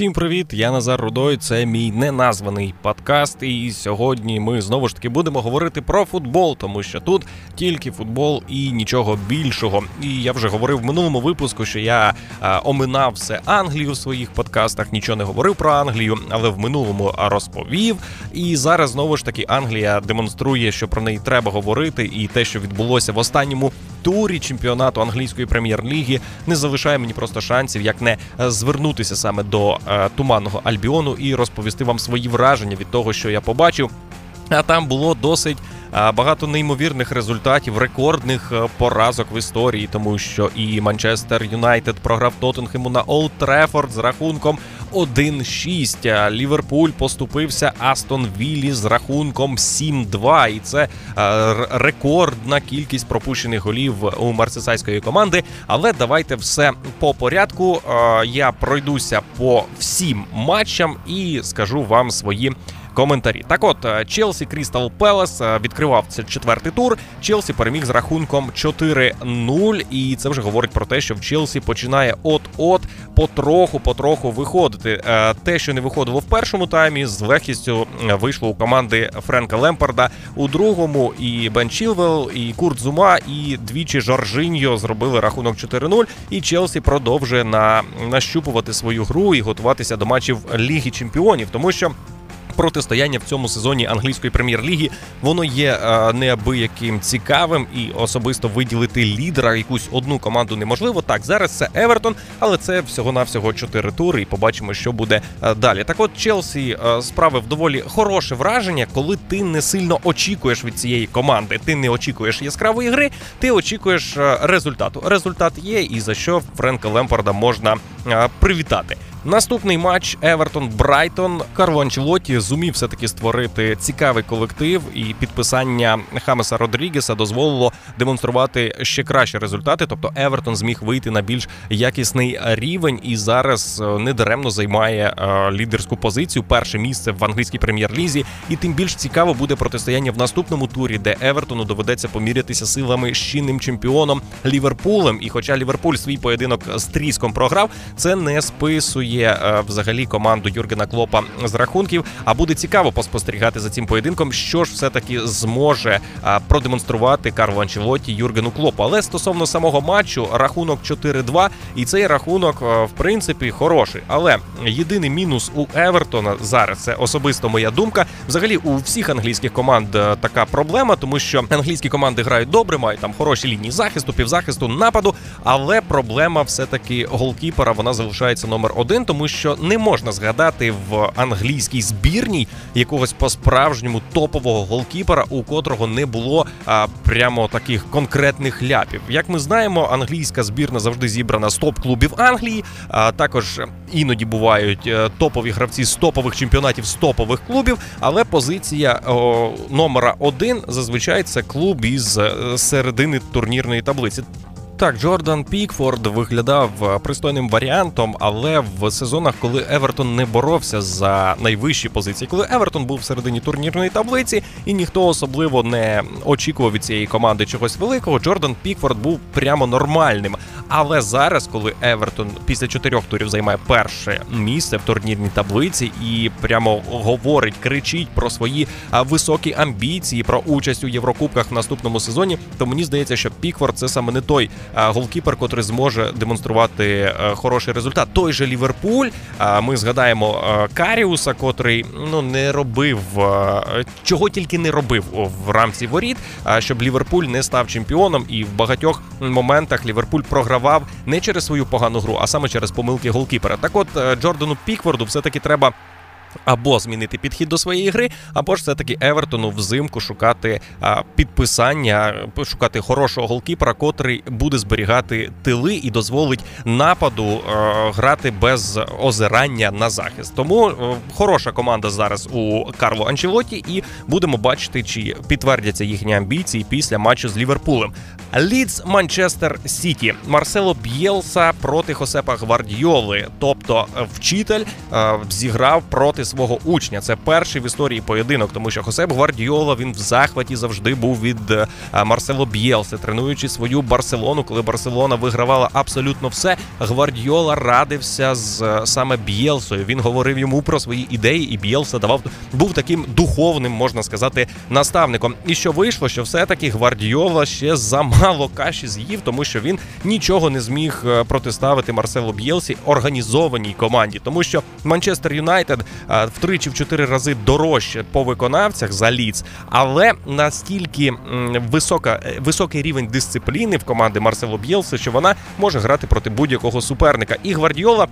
Всім привіт! Я Назар Рудой. Це мій неназваний подкаст. І сьогодні ми знову ж таки будемо говорити про футбол, тому що тут тільки футбол і нічого більшого. І я вже говорив в минулому випуску, що я а, оминав все Англію в своїх подкастах, нічого не говорив про Англію, але в минулому розповів. І зараз знову ж таки Англія демонструє, що про неї треба говорити, і те, що відбулося в останньому турі чемпіонату англійської прем'єр-ліги, не залишає мені просто шансів, як не звернутися саме до е, туманного альбіону і розповісти вам свої враження від того, що я побачив. А там було досить е, багато неймовірних результатів, рекордних е, поразок в історії, тому що і Манчестер Юнайтед програв Тоттенхему на Олд Трефорд з рахунком 1-6. Ліверпуль поступився Астон Віллі з рахунком 7-2. І це е, рекордна кількість пропущених голів у марсисайської команди. Але давайте все по порядку. Я пройдуся по всім матчам і скажу вам свої коментарі. Так, от е, Челсі Крістал Пелес відкривав цей четвертий тур. Челсі переміг з рахунком 4-0, і це вже говорить про те, що в Челсі починає от-от потроху, потроху виходити. Е, те, що не виходило в першому таймі, з легкістю е, вийшло у команди Френка Лемпарда у другому. І Бен Чілвел, і Курт Зума, і двічі Жоржиньо зробили рахунок 4-0. І Челсі продовжує на нащупувати свою гру і готуватися до матчів Ліги Чемпіонів, тому що протистояння в цьому сезоні англійської прем'єр-ліги воно є е, неабияким цікавим і особисто виділити лідера якусь одну команду неможливо. Так, зараз це Евертон, але це всього-навсього чотири тури, і побачимо, що буде е, далі. Так, от Челсі е, справив доволі хороше враження, коли ти не сильно очікуєш від цієї команди. Ти не очікуєш яскравої гри, ти очікуєш результату. Результат є, і за що Френка Лемпарда можна привітати. Наступний матч Евертон Брайтон. Анчелоті зумів все таки створити цікавий колектив, і підписання Хамеса Родрігеса дозволило демонструвати ще кращі результати. Тобто Евертон зміг вийти на більш якісний рівень і зараз е, недаремно займає е, лідерську позицію. Перше місце в англійській прем'єр-лізі. І тим більш цікаво буде протистояння в наступному турі, де Евертону доведеться помірятися силами з чинним чемпіоном Ліверпулем. І, хоча Ліверпуль свій поєдинок з тріском програв, це не списує е, взагалі команду Юргена Клопа з рахунків. А буде цікаво поспостерігати за цим поєдинком, що ж все таки зможе е, продемонструвати Карло Анчелоті Юргену Клопу. Але стосовно самого матчу, рахунок 4-2, і цей рахунок, е, в принципі, хороший. Але єдиний мінус у Евертона зараз це особисто моя думка. Взагалі, у всіх англійських команд така проблема, тому що англійські команди грають добре, мають там хороші лінії захисту, півзахисту, нападу. Але проблема все таки голкіпера вона залишається номер один тому що не можна згадати в англійській збірній якогось по-справжньому топового голкіпера, у котрого не було а, прямо таких конкретних ляпів. Як ми знаємо, англійська збірна завжди зібрана з топ-клубів Англії. А також іноді бувають е, топові гравці з топових чемпіонатів з топових клубів. Але позиція о, номера один зазвичай це клуб із е, середини турнірної таблиці. Так, Джордан Пікфорд виглядав е, пристойним варіантом, але в сезонах, коли Евертон не боровся за найвищі позиції, коли Евертон був в середині турнірної таблиці, і ніхто особливо не очікував від цієї команди чогось великого, Джордан Пікфорд був прямо нормальним. Але зараз, коли Евертон після чотирьох турів займає перше місце в турнірній таблиці і прямо говорить, кричить про свої високі амбіції, про участь у Єврокубках в наступному сезоні, то мені здається, що Пікфорд це саме не той голкіпер, котрий зможе демонструвати е, хороший результат. Той же Ліверпуль. Ми згадаємо е, Каріуса, котрий ну не робив е, чого тільки не робив в рамці воріт, щоб Ліверпуль не став чемпіоном, і в багатьох моментах Ліверпуль програвав не через свою погану гру, а саме через помилки голкіпера. Так, от Джордану Пікворду все таки треба або змінити підхід до своєї гри, або ж все-таки Евертону взимку шукати а, підписання, шукати хорошого голкіпера, котрий буде зберігати тили і дозволить нападу а, грати без озирання на захист. Тому а, хороша команда зараз у Карло Анчелоті, і будемо бачити, чи підтвердяться їхні амбіції після матчу з Ліверпулем. Лідс Манчестер Сіті Марсело Б'єлса проти Хосепа Гвардіоли, тобто вчитель зіграв проти проти свого учня. Це перший в історії поєдинок, тому що Хосеп Гвардіола він в захваті завжди був від е, Марсело Б'єлси, тренуючи свою Барселону, коли Барселона вигравала абсолютно все. Гвардіола радився з е, саме Б'єлсою. Він говорив йому про свої ідеї, і Б'єлса давав був таким духовним, можна сказати, наставником. І що вийшло, що все-таки Гвардіола ще замало каші з'їв, тому що він нічого не зміг е, протиставити Марселу Б'єлсі організованій команді, тому що Манчестер Юнайтед втричі в чотири рази дорожче по виконавцях за ліц, але настільки висока високий рівень дисципліни в команди Марсело Б'єлси, що вона може грати проти будь-якого суперника. І Гвардіола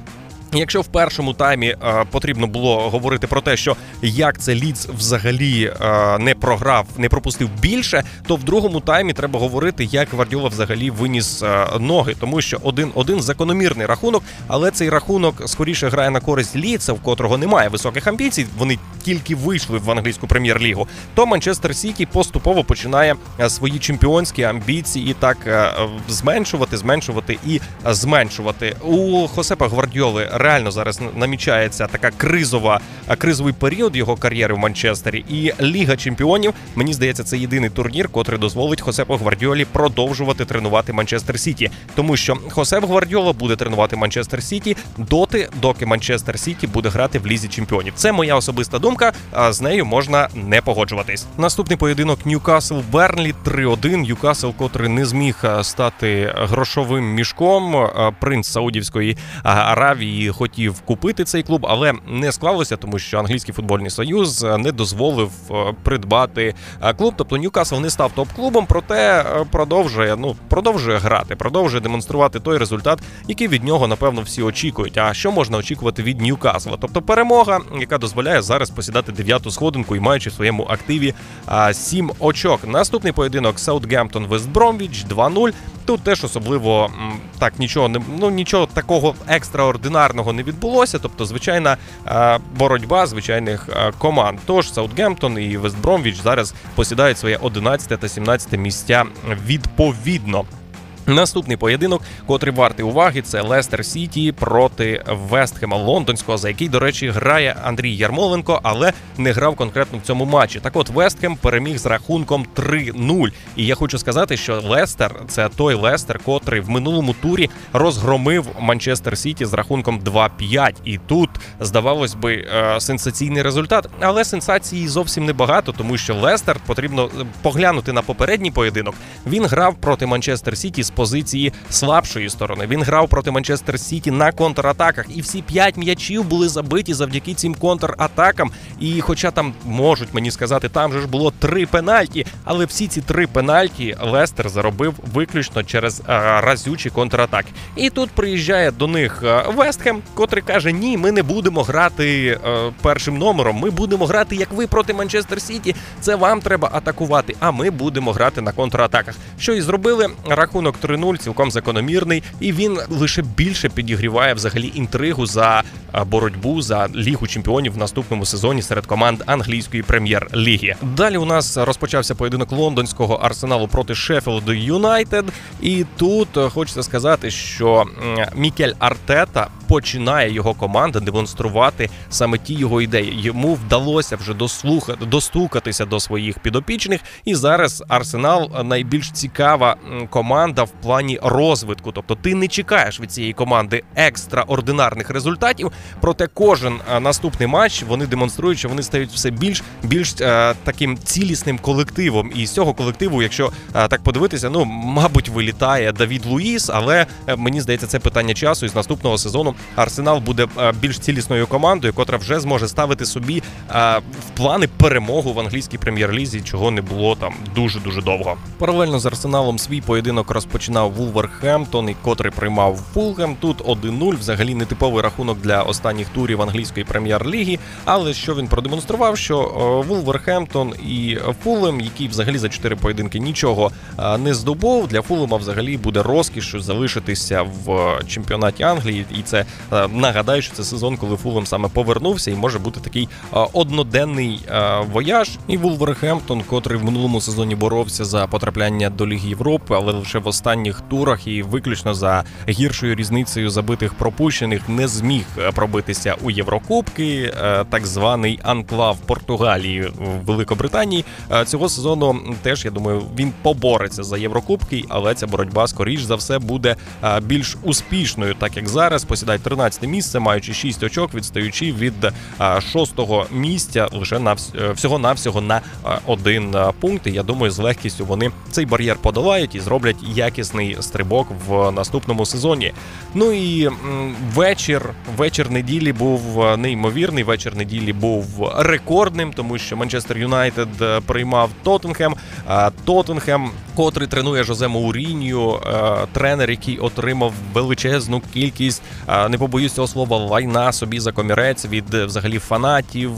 Якщо в першому таймі е, потрібно було говорити про те, що як це Ліц взагалі е, не програв, не пропустив більше, то в другому таймі треба говорити, як Гвардіола взагалі виніс е, ноги, тому що один один закономірний рахунок, але цей рахунок скоріше грає на користь Ліца, в котрого немає високих амбіцій. Вони тільки вийшли в англійську прем'єр-лігу. То Манчестер Сіті поступово починає свої чемпіонські амбіції і так е, зменшувати, зменшувати і зменшувати у Хосепа Гвардіоли реально зараз намічається така кризова, кризовий період його кар'єри в Манчестері. І Ліга Чемпіонів мені здається, це єдиний турнір, котрий дозволить Хосепу Гвардіолі продовжувати тренувати Манчестер Сіті, тому що Хосеп Гвардіола буде тренувати Манчестер Сіті доти, доки Манчестер Сіті буде грати в лізі чемпіонів. Це моя особиста думка. А з нею можна не погоджуватись. Наступний поєдинок Ньюкасл Бернлі 3-1. Ньюкасл, котрий не зміг стати грошовим мішком. Принц Саудівської Аравії хотів купити цей клуб, але не склалося, тому що англійський футбольний союз е, не дозволив е, придбати е, клуб. Тобто Ньюкасл не став топ-клубом, проте продовжує ну продовжує грати, продовжує демонструвати той результат, який від нього напевно всі очікують. А що можна очікувати від Ньюкасла? Тобто перемога, яка дозволяє зараз посідати дев'яту сходинку і маючи в своєму активі сім очок. Наступний поєдинок Саутгемптон Вестбромвіч 2-0. Тут теж особливо так нічого не ну нічого такого екстраординарного не відбулося. Тобто, звичайна боротьба звичайних команд. Тож Саутгемптон і Вестбромвіч зараз посідають своє 11 та 17 місця відповідно. Наступний поєдинок, котрий вартий уваги, це Лестер Сіті проти Вестхема Лондонського, за який, до речі, грає Андрій Ярмоленко, але не грав конкретно в цьому матчі. Так, от Вестхем переміг з рахунком 3-0. І я хочу сказати, що Лестер це той Лестер, котрий в минулому турі розгромив Манчестер Сіті з рахунком 2-5. І тут здавалось би е, сенсаційний результат, але сенсації зовсім небагато, тому що Лестер потрібно е, поглянути на попередній поєдинок. Він грав проти Манчестер Сіті з позиції слабшої сторони. Він грав проти Манчестер Сіті на контратаках, і всі п'ять м'ячів були забиті завдяки цим контратакам. І, хоча там можуть мені сказати, там же ж було три пенальті, але всі ці три пенальті Лестер заробив виключно через а, разючі контратаки. І тут приїжджає до них Вестхем, котрий каже: Ні, ми не будемо грати а, першим номером. Ми будемо грати як ви проти Манчестер Сіті. Це вам треба атакувати. А ми будемо грати на контратаках. Що і зробили рахунок 3-0 цілком закономірний, і він лише більше підігріває взагалі інтригу за боротьбу за лігу чемпіонів в наступному сезоні серед команд англійської прем'єр-ліги. Далі у нас розпочався поєдинок лондонського арсеналу проти Шеффілду Юнайтед. І тут хочеться сказати, що Мікель Артета починає його команда демонструвати саме ті його ідеї. Йому вдалося вже дослухати достукатися до своїх підопічних, і зараз Арсенал найбільш цікава команда в плані розвитку. Тобто, ти не чекаєш від цієї команди екстраординарних результатів. Проте кожен наступний матч вони демонструють, що вони стають все більш більш е, таким цілісним колективом. І з цього колективу, якщо е, так подивитися, ну мабуть, вилітає Давід Луїс, але е, мені здається, це питання часу. І з наступного сезону Арсенал буде е, більш цілісною командою, котра вже зможе ставити собі е, в плани перемогу в англійській прем'єр-лізі, чого не було там дуже дуже довго. Паралельно з Арсеналом свій поєдинок розпочинав Вулверхемптон, і котрий приймав Фулгем. Тут 1-0, взагалі нетиповий рахунок для останніх турів англійської прем'єр-ліги. Але що він продемонстрував, що е, Вулверхемптон і Фулем, які взагалі за чотири поєдинки нічого не здобув, для Фулема взагалі буде розкіш залишитися в чемпіонаті Англії, і це Нагадаю, що це сезон, коли Фулем саме повернувся, і може бути такий одноденний вояж. І Вулверхемптон, котрий в минулому сезоні боровся за потрапляння до Ліги Європи, але лише в останніх турах і виключно за гіршою різницею забитих пропущених не зміг пробитися у Єврокубки, так званий анклав Португалії в Великобританії. Цього сезону теж я думаю, він побореться за Єврокубки, але ця боротьба скоріш за все буде більш успішною, так як зараз посідають 13 місце, маючи 6 очок, відстаючи від 6-го місця лише на всього навсього на один пункт. І Я думаю, з легкістю вони цей бар'єр подолають і зроблять якісний стрибок в наступному сезоні. Ну і вечір, вечір неділі був неймовірний. Вечір неділі був рекордним, тому що Манчестер Юнайтед приймав Тоттенхем. Тоттенхем, котрий тренує Жозе Маурінію, тренер, який отримав величезну кількість, не побоюсь цього слова, лайна собі за комірець від взагалі фанатів,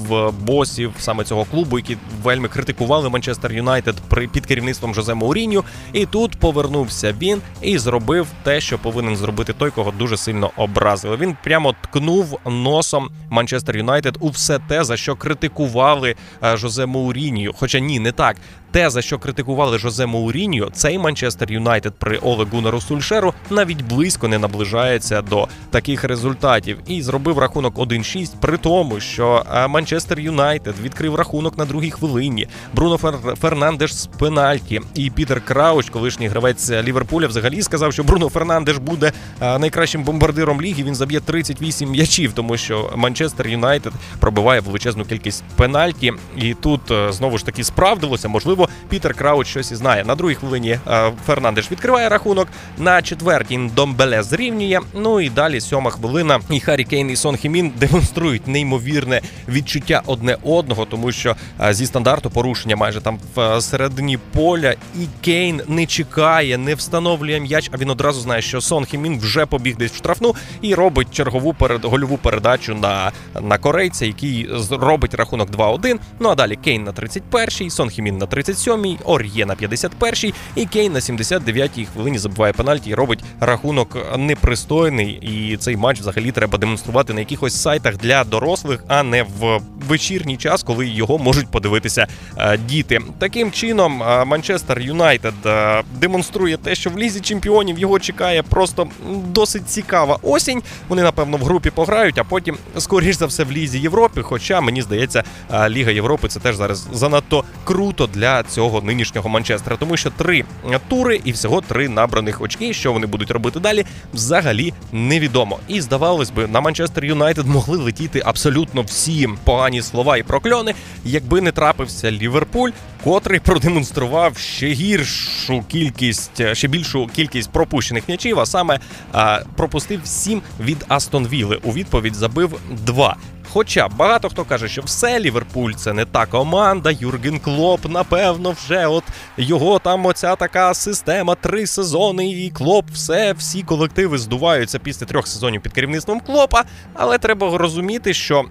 босів саме цього клубу, які вельми критикували Манчестер Юнайтед при під керівництвом Жозе Мауріню. І тут повернувся він і зробив те, що повинен зробити той, кого дуже сильно образили. Він прямо ткнув носом Манчестер Юнайтед у все те, за що критикували Жозе Моуріньо. Хоча ні, не так те, за що критикували Жозе Моуріньо, цей Манчестер Юнайтед при Оле Гунару Сульшеру навіть близько не наближається до таких результатів і зробив рахунок 1-6, при тому, що е, Манчестер Юнайтед відкрив рахунок на другій хвилині. Бруно Фер... Фернандеш з пенальті і Пітер Крауч, колишній гравець Ліверпуля, взагалі сказав, що Бруно Фернандеш буде е, найкращим бомбардиром ліги. Він заб'є 38 м'ячів, тому що Манчестер Юнайтед пробиває величезну кількість пенальті, і тут е, знову ж таки справдилося, можливо можливо, Пітер Крауч щось і знає. На другій хвилині е, Фернандеш відкриває рахунок. На четвертій Домбеле зрівнює. Ну і далі сьома хвилина. І Харі Кейн і Сон Хімін демонструють неймовірне відчуття одне одного, тому що е, зі стандарту порушення майже там в е, середині поля, і Кейн не чекає, не встановлює м'яч. А він одразу знає, що Сон Хімін вже побіг десь в штрафну і робить чергову перед гольову передачу на на корейця, який робить рахунок 2-1. Ну а далі Кейн на 31-й, Сон Хімін на 30 37-й, Ор'є на 51-й, і Кейн на 79-й хвилині забиває пенальті і робить рахунок непристойний. І цей матч взагалі треба демонструвати на якихось сайтах для дорослих, а не в вечірній час, коли його можуть подивитися е, діти. Таким чином, е, Манчестер Юнайтед е, демонструє те, що в лізі чемпіонів його чекає просто досить цікава осінь. Вони, напевно, в групі пограють, а потім, скоріш за все, в лізі Європи. Хоча мені здається, Ліга Європи це теж зараз занадто круто для цього нинішнього Манчестера, тому що три тури і всього три набраних очки. Що вони будуть робити далі, взагалі невідомо. І здавалось би, на Манчестер Юнайтед могли летіти абсолютно всі погані слова і прокльони, якби не трапився Ліверпуль, котрий продемонстрував ще гіршу кількість, ще більшу кількість пропущених м'ячів, а саме пропустив сім від Астон Вілли. У відповідь забив два. Хоча багато хто каже, що все Ліверпуль це не та команда. Юрген Клоп, напевно, вже от його там оця така система, три сезони, і Клоп, все, всі колективи здуваються після трьох сезонів під керівництвом Клопа. Але треба розуміти, що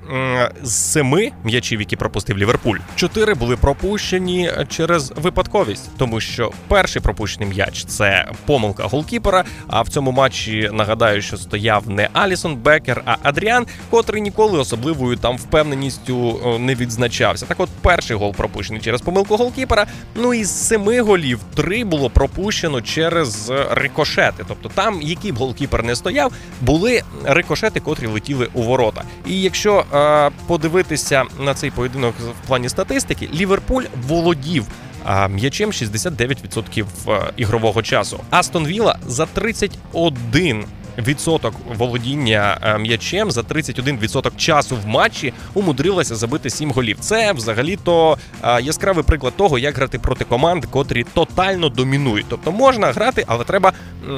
з семи м'ячів, які пропустив Ліверпуль, чотири були пропущені через випадковість, тому що перший пропущений м'яч це помилка голкіпера. А в цьому матчі нагадаю, що стояв не Алісон Бекер, а Адріан, котрий ніколи особливо особливою там впевненістю не відзначався. Так, от перший гол пропущений через помилку голкіпера. Ну і з семи голів три було пропущено через рикошети. Тобто там, який б голкіпер не стояв, були рикошети, котрі летіли у ворота. І якщо е, подивитися на цей поєдинок в плані статистики, Ліверпуль володів. А м'ячем 69% е, ігрового часу. Астон Вілла за 31 відсоток володіння е, м'ячем за 31% часу в матчі умудрилася забити 7 голів. Це взагалі-то е, яскравий приклад того, як грати проти команд, котрі тотально домінують. Тобто можна грати, але треба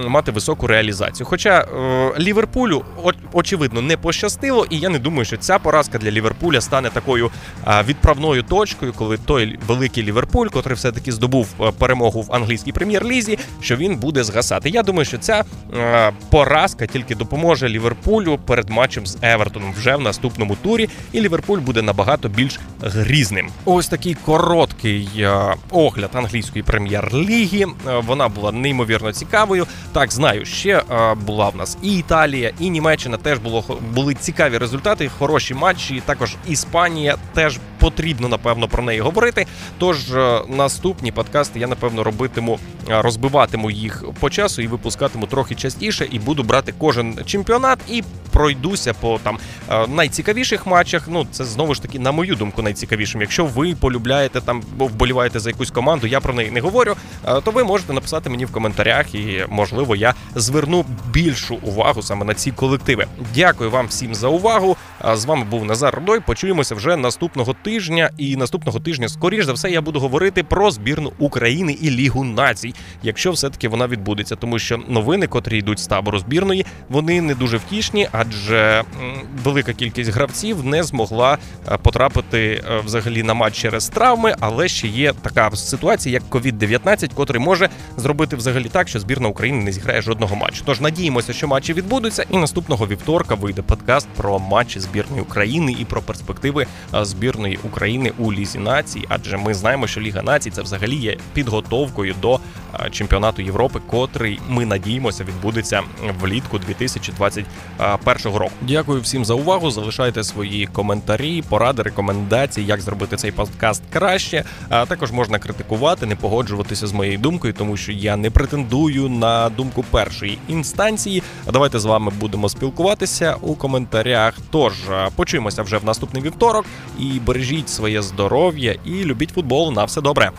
мати високу реалізацію. Хоча е, Ліверпулю очевидно не пощастило, і я не думаю, що ця поразка для Ліверпуля стане такою відправною точкою, коли той великий Ліверпуль, котрий все таки здобув перемогу в англійській прем'єр-лізі, що він буде згасати. Я думаю, що ця поразка поразка тільки допоможе Ліверпулю перед матчем з Евертоном вже в наступному турі, і Ліверпуль буде набагато більш грізним. Ось такий короткий е, огляд англійської прем'єр-ліги. Е, Вона була неймовірно цікавою. Так, знаю, ще е, була в нас і Італія, і Німеччина теж було були цікаві результати, хороші матчі. Також Іспанія теж потрібно напевно про неї говорити. Тож наступні подкасти я напевно робитиму, розбиватиму їх по часу і випускатиму трохи частіше, і буду брати кожен чемпіонат і пройдуся по там найцікавіших матчах. Ну це знову ж таки, на мою думку, найцікавішим. Якщо ви полюбляєте там, бо вболіваєте за якусь команду, я про неї не говорю. е, То ви можете написати мені в коментарях, і можливо я зверну більшу увагу саме на ці колективи. Дякую вам всім за увагу. З вами був Назар Родой. Почуємося вже наступного тижня. І наступного тижня, скоріш за все, я буду говорити про збірну України і Лігу націй, якщо все-таки вона відбудеться, тому що новини, котрі йдуть з табору збірної, вони не дуже втішні, адже велика кількість гравців не змогла е, потрапити е, взагалі на матч через травми, але ще є така ситуація, як COVID-19, котрий може зробити взагалі так, що збірна України не зіграє жодного матчу. Тож надіємося, що матчі відбудуться, і наступного вівторка вийде подкаст про матчі збірної України і про перспективи е, збірної України у лізі націй. Адже ми знаємо, що Ліга націй це взагалі є підготовкою до е, чемпіонату Європи, котрий ми надіємося відбудеться влітку 2021 року. Дякую всім за увагу. Залишайте свої коментарі, поради, рекомендації, як зробити цей подкаст краще. А також можна критикувати, не погоджуватися з моєю думкою, тому що я не претендую на думку першої інстанції. Давайте з вами будемо спілкуватися у коментарях. Тож почуємося вже в наступний вівторок і бережіть своє здоров'я і любіть футбол. На все добре.